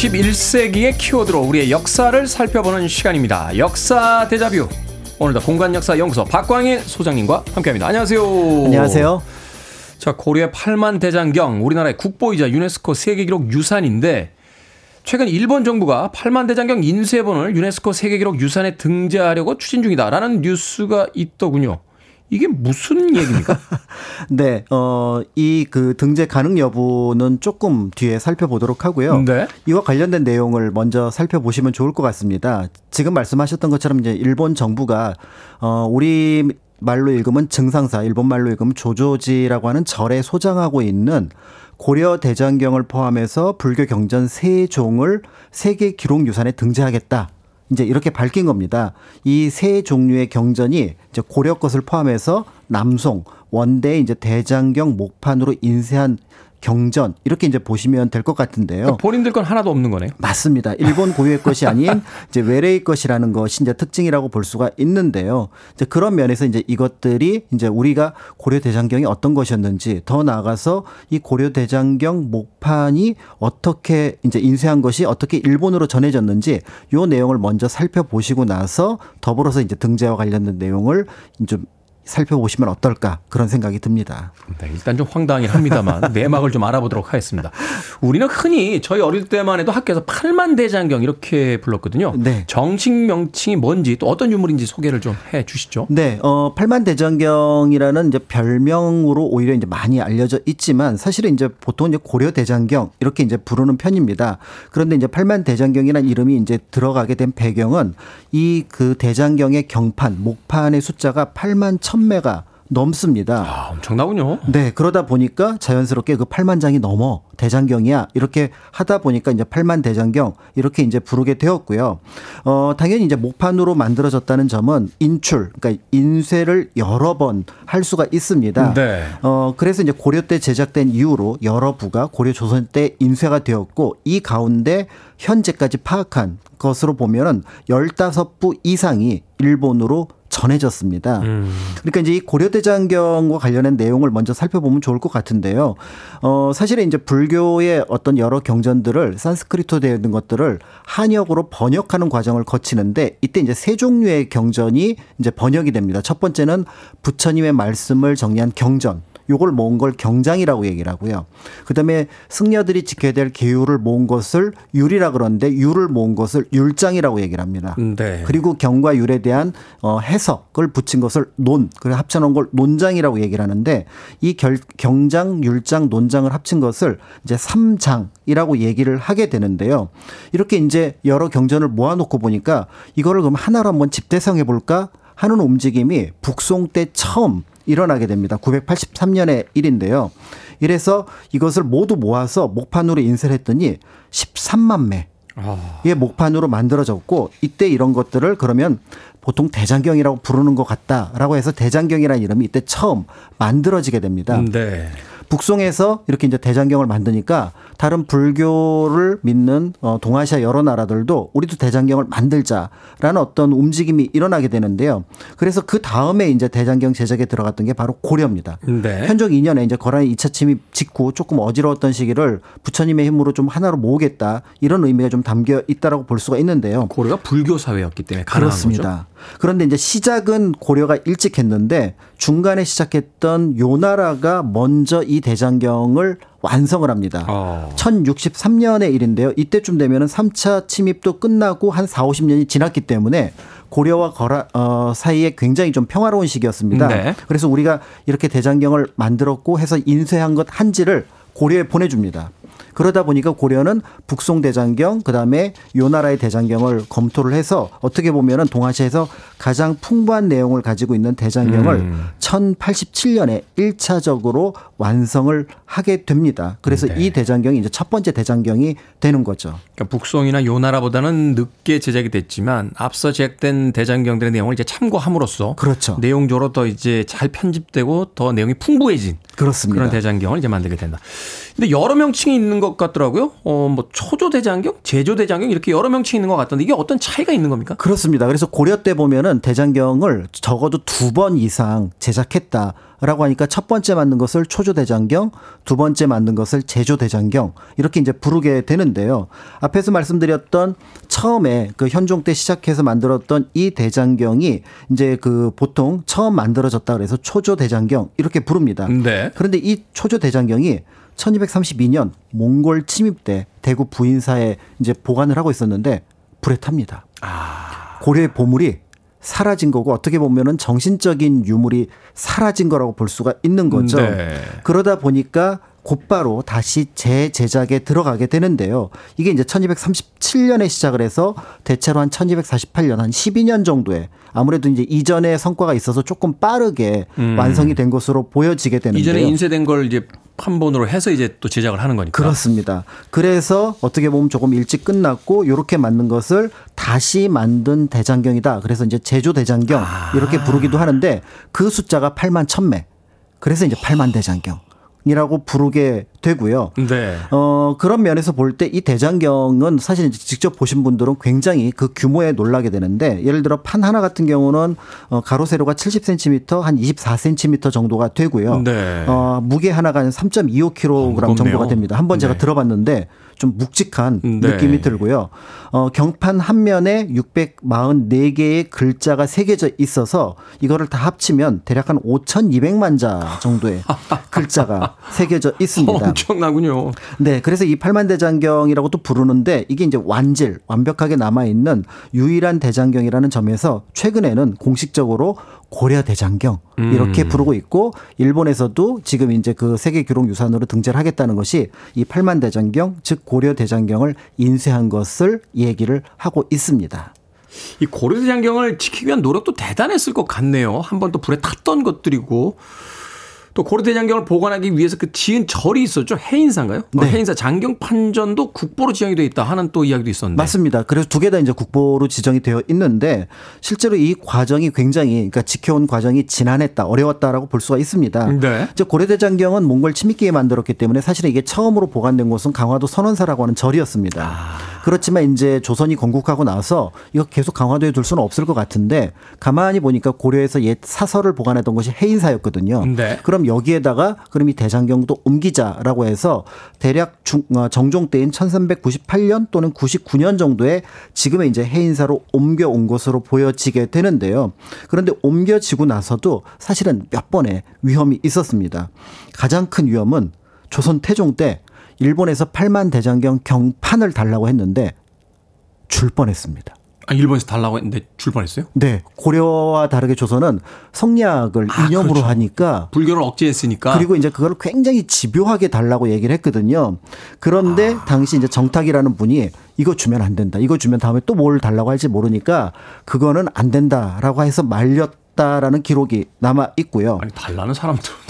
(21세기의) 키워드로 우리의 역사를 살펴보는 시간입니다. 역사 대자뷰. 오늘도 공간역사연구소 박광일 소장님과 함께합니다. 안녕하세요. 안녕하세요. 자, 고려의 팔만 대장경, 우리나라의 국보이자 유네스코 세계기록 유산인데, 최근 일본 정부가 팔만 대장경 인쇄본을 유네스코 세계기록 유산에 등재하려고 추진 중이다라는 뉴스가 있더군요. 이게 무슨 얘기입니까? 네, 어, 이 그 등재 가능 여부는 조금 뒤에 살펴보도록 하고요. 네. 이와 관련된 내용을 먼저 살펴보시면 좋을 것 같습니다. 지금 말씀하셨던 것처럼 이제 일본 정부가 어, 우리 말로 읽으면 증상사, 일본 말로 읽으면 조조지라고 하는 절에 소장하고 있는 고려 대장경을 포함해서 불교 경전 세 종을 세계 기록 유산에 등재하겠다. 이제 이렇게 밝힌 겁니다. 이 세 종류의 경전이 이제 고려 것을 포함해서 남송, 원대 이제 대장경 목판으로 인쇄한 경전 이렇게 이제 보시면 될 것 같은데요. 그러니까 본인들 건 하나도 없는 거네요. 맞습니다. 일본 고유의 것이 아닌 이제 외래의 것이라는 것이 이제 특징이라고 볼 수가 있는데요. 이제 그런 면에서 이제 이것들이 이제 우리가 고려 대장경이 어떤 것이었는지 더 나아가서 이 고려 대장경 목판이 어떻게 이제 인쇄한 것이 어떻게 일본으로 전해졌는지 요 내용을 먼저 살펴보시고 나서 더불어서 이제 등재와 관련된 내용을 좀 살펴보시면 어떨까 그런 생각이 듭니다. 네, 일단 좀 황당하긴 합니다만 내막을 좀 알아보도록 하겠습니다. 우리는 흔히 저희 어릴 때만 해도 학교에서 팔만 대장경 이렇게 불렀거든요. 네. 정식 명칭이 뭔지 또 어떤 유물인지 소개를 좀 해 주시죠. 네, 어, 팔만 대장경이라는 이제 별명으로 오히려 이제 많이 알려져 있지만 사실은 이제 보통 이제 고려 대장경 이렇게 이제 부르는 편입니다. 그런데 이제 팔만 대장경이라는 이름이 이제 들어가게 된 배경은 이 그 대장경의 경판, 목판의 숫자가 8만 1000매가 넘습니다. 아, 엄청나군요. 네, 그러다 보니까 자연스럽게 그 8만 장이 넘어 대장경이야 이렇게 하다 보니까 이제 8만 대장경 이렇게 이제 부르게 되었고요. 어, 당연히 이제 목판으로 만들어졌다는 점은 인출, 그러니까 인쇄를 여러 번 할 수가 있습니다. 네. 어, 그래서 이제 고려 때 제작된 이후로 여러 부가 고려 조선 때 인쇄가 되었고 이 가운데 현재까지 파악한 것으로 보면은 15부 이상이 일본으로 전해졌습니다. 그러니까 이제 이 고려대장경과 관련된 내용을 먼저 살펴보면 좋을 것 같은데요. 어, 사실은 이제 불교의 어떤 여러 경전들을 산스크리트로 되어 있는 것들을 한역으로 번역하는 과정을 거치는데 이때 이제 세 종류의 경전이 이제 번역이 됩니다. 첫 번째는 부처님의 말씀을 정리한 경전. 요걸 모은 걸 경장이라고 얘기를 하고요. 그다음에 승려들이 지켜야 될 계율을 모은 것을 율이라 그러는데 율을 모은 것을 율장이라고 얘기를 합니다. 네. 그리고 경과 율에 대한 어 해석을 붙인 것을 논, 그래 합쳐 놓은 걸 논장이라고 얘기를 하는데 이 결, 경장, 율장, 논장을 합친 것을 이제 삼장이라고 얘기를 하게 되는데요. 이렇게 이제 여러 경전을 모아놓고 보니까 이거를 그럼 하나로 한번 집대성해 볼까 하는 움직임이 북송 때 처음 일어나게 됩니다. 983년의 일인데요. 이래서 이것을 모두 모아서 목판으로 인쇄를 했더니 13만 매. 의 목판으로 만들어졌고 이때 이런 것들을 그러면 보통 대장경이라고 부르는 것 같다라고 해서 대장경이라는 이름이 이때 처음 만들어지게 됩니다. 네. 북송에서 이렇게 이제 대장경을 만드니까 다른 불교를 믿는 어, 동아시아 여러 나라들도 우리도 대장경을 만들자라는 어떤 움직임이 일어나게 되는데요. 그래서 그 다음에 이제 대장경 제작에 들어갔던 게 바로 고려입니다. 네. 현종 2년에 이제 거란의 2차 침입 직후 조금 어지러웠던 시기를 부처님의 힘으로 좀 하나로 모으겠다 이런 의미가 좀 담겨 있다라고 볼 수가 있는데요. 고려가 불교 사회였기 때문에 그렇습니다. 그런데 이제 시작은 고려가 일찍 했는데 중간에 시작했던 요나라가 먼저 이 대장경을 완성을 합니다. 어. 1063년의 일인데요. 이때쯤 되면은 3차 침입도 끝나고 한 4, 50년이 지났기 때문에 고려와 거라 어, 사이에 굉장히 좀 평화로운 시기였습니다. 네. 그래서 우리가 이렇게 대장경을 만들었고 해서 인쇄한 것 한지를 고려에 보내줍니다. 그러다 보니까 고려는 북송 대장경 그다음에 요나라의 대장경을 검토를 해서 어떻게 보면은 동아시아에서 가장 풍부한 내용을 가지고 있는 대장경을 음. 1087년에 1차적으로 완성을 하게 됩니다. 그래서 네. 이 대장경이 이제 첫 번째 대장경이 되는 거죠. 그러니까 북송이나 요나라보다는 늦게 제작이 됐지만 앞서 제작된 대장경들의 내용을 이제 참고함으로써 그렇죠. 내용적으로 더 이제 잘 편집되고 더 내용이 풍부해진 그렇습니다. 그런 대장경을 이제 만들게 된다. 근데 여러 명칭이 있는 것 같더라고요. 어, 뭐 초조 대장경, 제조 대장경 이렇게 여러 명칭이 있는 것 같던데 이게 어떤 차이가 있는 겁니까? 그렇습니다. 그래서 고려 때 보면은 대장경을 적어도 두 번 이상 제작했다. 라고 하니까 첫 번째 만든 것을 초조 대장경, 두 번째 만든 것을 제조 대장경 이렇게 이제 부르게 되는데요. 앞에서 말씀드렸던 처음에 그 현종 때 시작해서 만들었던 이 대장경이 이제 그 보통 처음 만들어졌다 그래서 초조 대장경 이렇게 부릅니다. 네. 그런데 이 초조 대장경이 1232년 몽골 침입 때 대구 부인사에 이제 보관을 하고 있었는데 불에 탑니다. 고려의 보물이 사라진 거고 어떻게 보면은 정신적인 유물이 사라진 거라고 볼 수가 있는 거죠. 네. 그러다 보니까 곧바로 다시 재제작에 들어가게 되는데요. 이게 이제 1237년에 시작을 해서 대체로 한 1248년 한 12년 정도에 아무래도 이제 이전에 성과가 있어서 조금 빠르게 완성이 된 것으로 보여지게 되는데요. 음. 이전에 인쇄된 걸 이제 판본으로 해서 이제 또 제작을 하는 거니까. 그렇습니다. 그래서 어떻게 보면 조금 일찍 끝났고 이렇게 만든 것을 다시 만든 대장경이다. 그래서 이제 제조 대장경 이렇게 부르기도 하는데 그 숫자가 8만 1000매. 그래서 이제 8만 대장경. 이라고 부르게 되고요. 네. 어, 그런 면에서 볼 때 이 대장경은 사실 직접 보신 분들은 굉장히 그 규모에 놀라게 되는데 예를 들어 판 하나 같은 경우는 어, 가로 세로가 70cm 한 24cm 정도가 되고요. 네. 어, 무게 하나가 한 3.25kg 어. 정도가 됩니다. 한번 제가 네. 들어봤는데 좀 묵직한 네. 느낌이 들고요. 어, 경판 한 면에 644개의 글자가 새겨져 있어서 이거를 다 합치면 대략 한 5,200만 자 정도의 글자가 새겨져 있습니다. 엄청나군요. 네, 그래서 이 팔만대장경이라고 또 부르는데 이게 이제 완질, 완벽하게 남아 있는 유일한 대장경이라는 점에서 최근에는 공식적으로 고려 대장경 이렇게 부르고 있고 일본에서도 지금 이제 그 세계 기록 유산으로 등재를 하겠다는 것이 이 팔만 대장경 즉 고려 대장경을 인쇄한 것을 얘기를 하고 있습니다. 이 고려 대장경을 지키기 위한 노력도 대단했을 것 같네요. 한 번 또 불에 탔던 것들이고 또 고려대장경을 보관하기 위해서 그 지은 절이 있었죠. 해인사인가요? 어, 네. 해인사 장경 판전도 국보로 지정이 돼 있다 하는 또 이야기도 있었는데. 맞습니다. 그래서 두 개 다 이제 국보로 지정이 되어 있는데 실제로 이 과정이 굉장히 그러니까 지켜온 과정이 지난했다, 어려웠다라고 볼 수가 있습니다. 네. 이제 고려대장경은 몽골 침입기에 만들었기 때문에 사실은 이게 처음으로 보관된 곳은 강화도 선원사라고 하는 절이었습니다. 그렇지만 이제 조선이 건국하고 나서 이거 계속 강화도에 둘 수는 없을 것 같은데 가만히 보니까 고려에서 옛 사설을 보관했던 것이 해인사였거든요. 네. 그럼 여기에다가 그럼 이 대장경도 옮기자라고 해서 대략 중, 어, 정종 때인 1398년 또는 99년 정도에 지금의 이제 해인사로 옮겨온 것으로 보여지게 되는데요. 그런데 옮겨지고 나서도 사실은 몇 번의 위험이 있었습니다. 가장 큰 위험은 조선 태종 때 일본에서 8만 대장경 경판을 달라고 했는데 줄 뻔했습니다. 아, 일본에서 달라고 했는데 줄 뻔했어요? 네, 고려와 다르게 조선은 성리학을 아, 이념으로 그렇죠. 하니까 불교를 억제했으니까. 그리고 이제 그걸 굉장히 집요하게 달라고 얘기를 했거든요. 그런데 아. 당시 이제 정탁이라는 분이 이거 주면 안 된다. 이거 주면 다음에 또 뭘 달라고 할지 모르니까 그거는 안 된다라고 해서 말렸다라는 기록이 남아 있고요. 아니 달라는 사람들.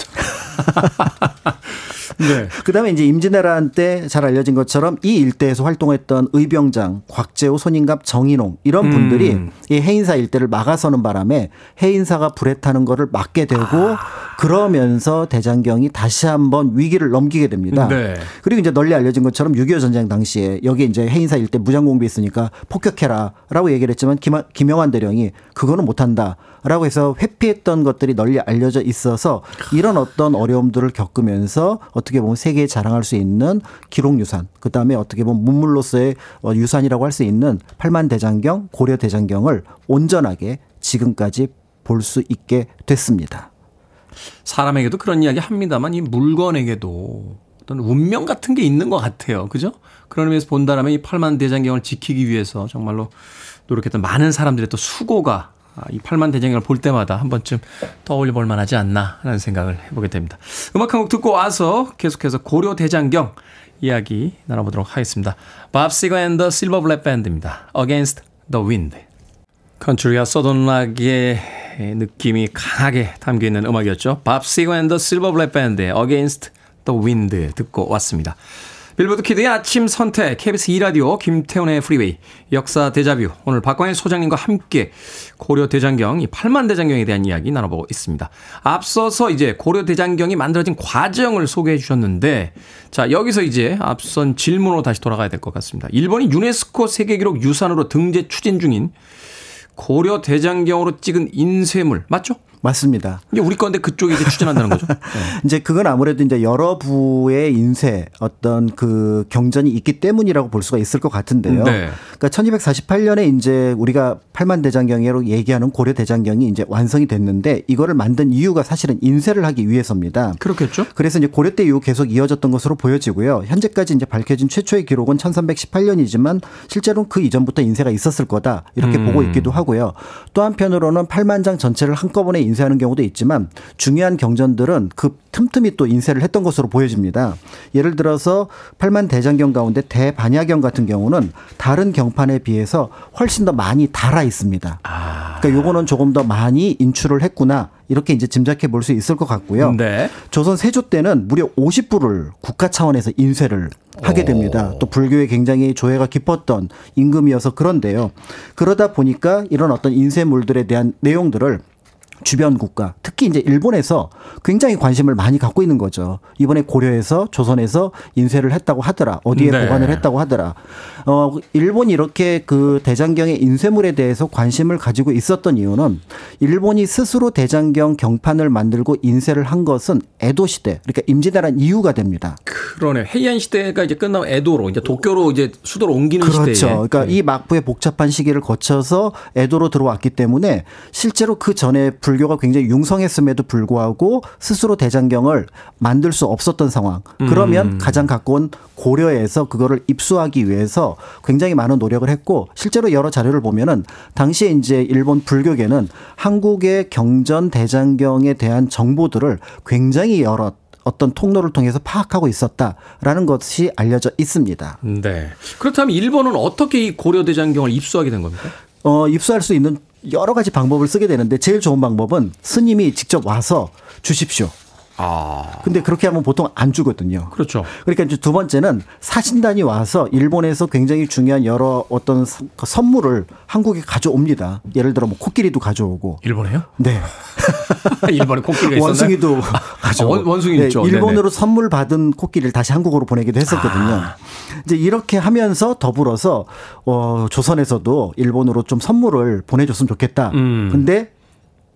네. 그다음에 이제 임진왜란 때 잘 알려진 것처럼 이 일대에서 활동했던 의병장, 곽재호, 손인갑, 정인홍 이런 분들이 음. 이 해인사 일대를 막아서는 바람에 해인사가 불에 타는 거를 막게 되고 아. 그러면서 대장경이 다시 한번 위기를 넘기게 됩니다. 네. 그리고 이제 널리 알려진 것처럼 6.25 전쟁 당시에 여기 이제 해인사 일대 무장공비 있으니까 폭격해라라고 얘기를 했지만 김, 김영환 대령이 그거는 못한다. 라고 해서 회피했던 것들이 널리 알려져 있어서 이런 어떤 어려움들을 겪으면서 어떻게 보면 세계에 자랑할 수 있는 기록 유산, 그 다음에 어떻게 보면 문물로서의 어, 유산이라고 할 수 있는 팔만 대장경, 고려 대장경을 온전하게 지금까지 볼 수 있게 됐습니다. 사람에게도 그런 이야기 합니다만 이 물건에게도 어떤 운명 같은 게 있는 것 같아요. 그죠? 그런 의미에서 본다라면 이 팔만 대장경을 지키기 위해서 정말로 노력했던 많은 사람들의 또 수고가 아, 이 팔만 대장경을 볼 때마다 한 번쯤 떠올려 볼 만하지 않나 하는 생각을 해보게 됩니다. 음악 한 곡 듣고 와서 계속해서 고려 대장경 이야기 나눠보도록 하겠습니다. 밥 시거 and the Silver Bullet Band입니다. Against the Wind. 컨트리와 Southern rock의 느낌이 강하게 담겨 있는 음악이었죠. 밥 시거 and the Silver Bullet Band의 Against the Wind 듣고 왔습니다. 빌보드 kid의 아침 선택, KBS 2라디오, 김태훈의 프리웨이, 역사 대자뷰. 오늘 박광일 소장님과 함께 고려 대장경, 이 8만 대장경에 대한 이야기 나눠보고 있습니다. 앞서서 이제 고려 대장경이 만들어진 과정을 소개해 주셨는데, 자, 여기서 이제 앞선 질문으로 다시 돌아가야 될 것 같습니다. 일본이 유네스코 세계기록 유산으로 등재 추진 중인 고려 대장경으로 찍은 인쇄물, 맞죠? 맞습니다. 이게 우리 건데 그쪽이 이제 추진한다는 거죠. 네. 이제 그건 아무래도 이제 여러 부의 인쇄 어떤 그 경전이 있기 때문이라고 볼 수가 있을 것 같은데요. 네. 그러니까 1248년에 이제 우리가 팔만 대장경으로 얘기하는 고려 대장경이 이제 완성이 됐는데 이거를 만든 이유가 사실은 인쇄를 하기 위해서입니다. 그렇겠죠. 그래서 이제 고려 때 이후 계속 이어졌던 것으로 보여지고요. 현재까지 이제 밝혀진 최초의 기록은 1318년이지만 실제로는 그 이전부터 인쇄가 있었을 거다 이렇게 음. 보고 있기도 하고요. 또 한편으로는 8만 장 전체를 한꺼번에 인쇄하는 경우도 있지만 중요한 경전들은 그 틈틈이 또 인쇄를 했던 것으로 보여집니다. 예를 들어서 8만 대장경 가운데 대반야경 같은 경우는 다른 경판에 비해서 훨씬 더 많이 달아 있습니다. 그러니까 요거는 조금 더 많이 인출을 했구나. 이렇게 이제 짐작해 볼 수 있을 것 같고요. 네. 조선 세조 때는 무려 50부를 국가 차원에서 인쇄를 하게 됩니다. 또 불교에 굉장히 조예가 깊었던 임금이어서 그런데요. 그러다 보니까 이런 어떤 인쇄물들에 대한 내용들을 주변 국가, 특히 이제 일본에서 굉장히 관심을 많이 갖고 있는 거죠. 이번에 고려에서 조선에서 인쇄를 했다고 하더라. 어디에 네. 보관을 했다고 하더라. 어, 일본이 이렇게 그 대장경의 인쇄물에 대해서 관심을 가지고 있었던 이유는 일본이 스스로 대장경 경판을 만들고 인쇄를 한 것은 에도 시대, 그러니까 임진왜란 이유가 됩니다. 그러네. 해이안 시대가 이제 끝나고 에도로 이제 도쿄로 이제 수도를 옮기는 그렇죠. 시대에. 그러니까 이 막부의 복잡한 시기를 거쳐서 에도로 들어왔기 때문에 실제로 그 전에 불 교가 굉장히 융성했음에도 불구하고 스스로 대장경을 만들 수 없었던 상황. 그러면 가장 가까운 고려에서 그거를 입수하기 위해서 굉장히 많은 노력을 했고 실제로 여러 자료를 보면은 당시에 이제 일본 불교계는 한국의 경전 대장경에 대한 정보들을 굉장히 여러 어떤 통로를 통해서 파악하고 있었다라는 것이 알려져 있습니다. 네. 그렇다면 일본은 어떻게 이 고려 대장경을 입수하게 된 겁니까? 어, 입수할 수 있는 여러 가지 방법을 쓰게 되는데 제일 좋은 방법은 스님이 직접 와서 주십시오. 아. 근데 그렇게 하면 보통 안 주거든요. 그렇죠. 그러니까 이제 두 번째는 사신단이 와서 일본에서 굉장히 중요한 여러 어떤 선- 그 선물을 한국에 가져옵니다. 예를 들어 뭐 코끼리도 가져오고. 일본에요? 네. 일본에 코끼리가 있었나요? 원숭이도 가져오고. 아, 원- 원숭이 네, 있죠. 일본으로 네네. 선물 받은 코끼리를 다시 한국으로 보내기도 했었거든요. 아. 이제 이렇게 하면서 더불어서 어 조선에서도 일본으로 좀 선물을 보내줬으면 좋겠다. 음. 근데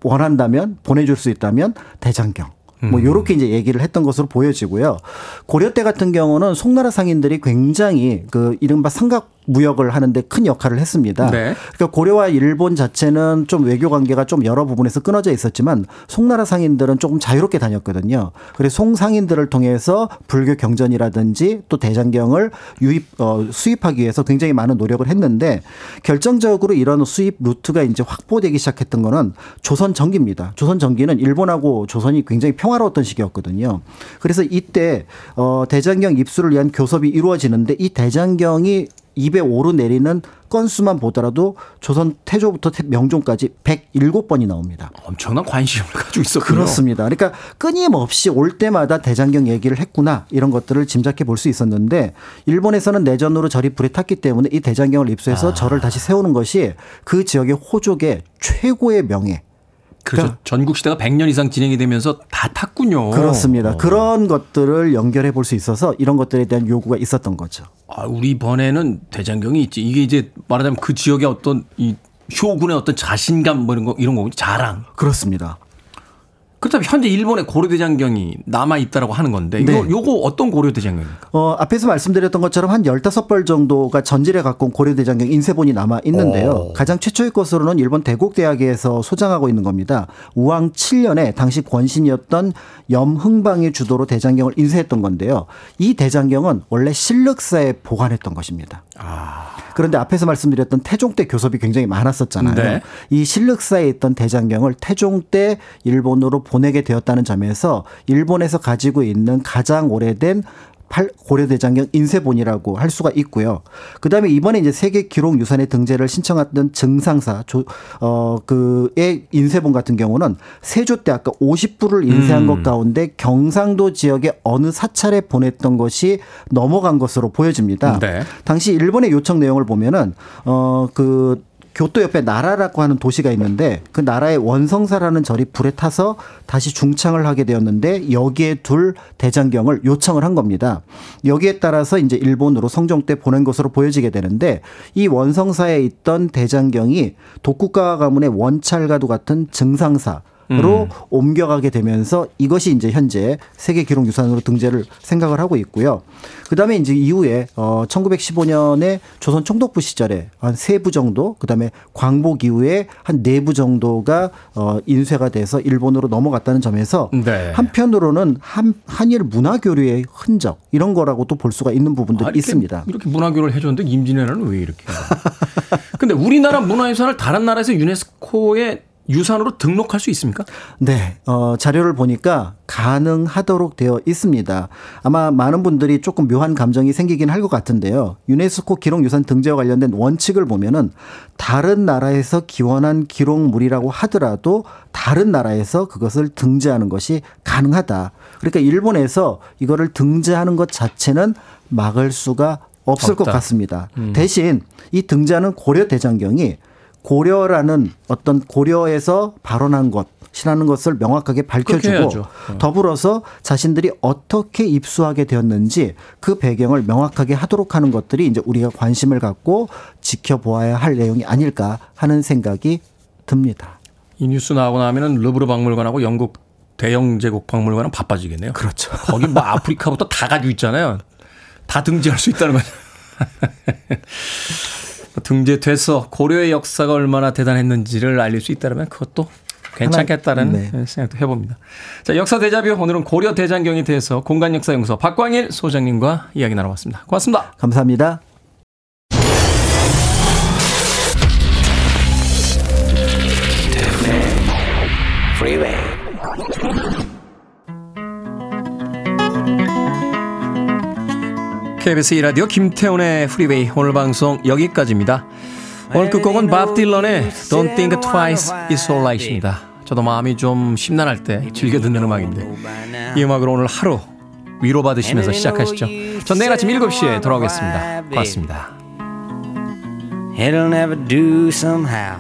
원한다면 보내줄 수 있다면 대장경. 음. 뭐 요렇게 이제 얘기를 했던 것으로 보여지고요. 고려 때 같은 경우는 송나라 상인들이 굉장히 그 이른바 삼각 무역을 하는데 큰 역할을 했습니다. 네. 그러니까 고려와 일본 자체는 좀 외교 관계가 좀 여러 부분에서 끊어져 있었지만 송나라 상인들은 조금 자유롭게 다녔거든요. 그래서 송 상인들을 통해서 불교 경전이라든지 또 대장경을 유입 어, 수입하기 위해서 굉장히 많은 노력을 했는데 결정적으로 이런 수입 루트가 이제 확보되기 시작했던 거는 조선 전기입니다. 조선 전기는 일본하고 조선이 굉장히 평화로웠던 시기였거든요. 그래서 이때 어 대장경 입수를 위한 교섭이 이루어지는데 이 대장경이 입에 오르내리는 건수만 보더라도 조선 태조부터 태- 명종까지 107번이 나옵니다. 엄청난 관심을 가지고 있었군요. 그렇습니다. 그러니까 끊임없이 올 때마다 대장경 얘기를 했구나 이런 것들을 짐작해 볼 수 있었는데 일본에서는 내전으로 절이 불에 탔기 때문에 이 대장경을 입수해서 절을 다시 세우는 것이 그 지역의 호족의 최고의 명예. 그렇죠. 전국 시대가 100년 이상 진행이 되면서 다 탔군요. 그렇습니다. 어. 그런 것들을 연결해 볼 수 있어서 이런 것들에 대한 요구가 있었던 거죠. 아, 우리 번에는 대장경이 있지. 이게 이제 말하자면 그 지역의 어떤 이 효군의 어떤 자신감 뭐 이런 거 이런 거군요. 자랑. 그렇습니다. 그렇다면 현재 일본의 고려대장경이 남아 있다라고 하는 건데 이거 네. 요거 어떤 고려대장경입니까? 어, 앞에서 말씀드렸던 것처럼 한 15벌 정도가 전질에 갖고 온 고려대장경 인쇄본이 남아 있는데요. 오. 가장 최초의 것으로는 일본 대곡대학에서 소장하고 있는 겁니다. 우왕 7년에 당시 권신이었던 염흥방의 주도로 대장경을 인쇄했던 건데요. 이 대장경은 원래 실륵사에 보관했던 것입니다. 그런데 앞에서 말씀드렸던 태종 때 교섭이 굉장히 많았었잖아요. 네. 이 실륵사에 있던 대장경을 태종 때 일본으로 보 내게 되었다는 점에서 일본에서 가지고 있는 가장 오래된 팔- 고려대장경 인쇄본이라고 할 수가 있고요. 그 다음에 이번에 이제 세계 기록 유산에 등재를 신청했던 증상사 조, 어 그의 인쇄본 같은 경우는 세조 때 아까 50부를 인쇄한 음. 것 가운데 경상도 지역의 어느 사찰에 보냈던 것이 넘어간 것으로 보여집니다. 네. 당시 일본의 요청 내용을 보면은 어 그 교토 옆에 나라라고 하는 도시가 있는데 그 나라의 원성사라는 절이 불에 타서 다시 중창을 하게 되었는데 여기에 둘 대장경을 요청을 한 겁니다. 여기에 따라서 이제 일본으로 성종 때 보낸 것으로 보여지게 되는데 이 원성사에 있던 대장경이 독국가 가문의 원찰과도 같은 증상사 로 옮겨가게 되면서 이것이 이제 현재 세계 기록 유산으로 등재를 생각을 하고 있고요. 그다음에 이제 이후에 어 1915년에 조선 총독부 시절에 한 세 부 정도, 그다음에 광복 이후에 한 네 부 정도가 어 인쇄가 돼서 일본으로 넘어갔다는 점에서 네. 한편으로는 한 한일 문화 교류의 흔적 이런 거라고 또 볼 수가 있는 부분들이 아, 이렇게, 있습니다. 이렇게 문화교를 해 줬는데 임진왜란은 왜 이렇게? 근데 우리나라 문화유산을 다른 나라에서 유네스코에 유산으로 등록할 수 있습니까? 네, 어, 자료를 보니까 가능하도록 되어 있습니다. 아마 많은 분들이 조금 묘한 감정이 생기긴 할 것 같은데요. 유네스코 기록유산 등재와 관련된 원칙을 보면은 다른 나라에서 기원한 기록물이라고 하더라도 다른 나라에서 그것을 등재하는 것이 가능하다. 그러니까 일본에서 이거를 등재하는 것 자체는 막을 수가 없을 것 없다. 같습니다. 대신 이 등재하는 고려 대장경이 고려라는 어떤 고려에서 발언한 것 이라는 것을 명확하게 밝혀주고. 어. 더불어서 자신들이 어떻게 입수하게 되었는지 그 배경을 명확하게 하도록 하는 것들이 이제 우리가 관심을 갖고 지켜보아야 할 내용이 아닐까 하는 생각이 듭니다. 이 뉴스 나오고 나면은 르브르 박물관하고 영국 대영 제국 박물관은 바빠지겠네요. 그렇죠. 거기 뭐 아프리카부터 다 가지고 있잖아요. 다 등재할 수 있다는 거죠. 등재돼서 고려의 역사가 얼마나 대단했는지를 알릴 수 있다면 그것도 괜찮겠다는 네. 생각도 해봅니다. 자, 역사 대자뷰 오늘은 고려 대장경에 대해서 공간 역사 연구소 박광일 소장님과 이야기 나눠봤습니다. 고맙습니다. 감사합니다. KBS 2라디오 김태훈의 프리웨이 오늘 방송 여기까지입니다. 오늘 끝곡은 밥 딜런의 Don't Think Twice It's Alright입니다. 저도 마음이 좀 심란할 때 즐겨 듣는 음악인데 이 음악으로 오늘 하루 위로받으시면서 시작하시죠. 전 내일 아침 7시에 돌아오겠습니다. 고맙습니다. It'll never do somehow.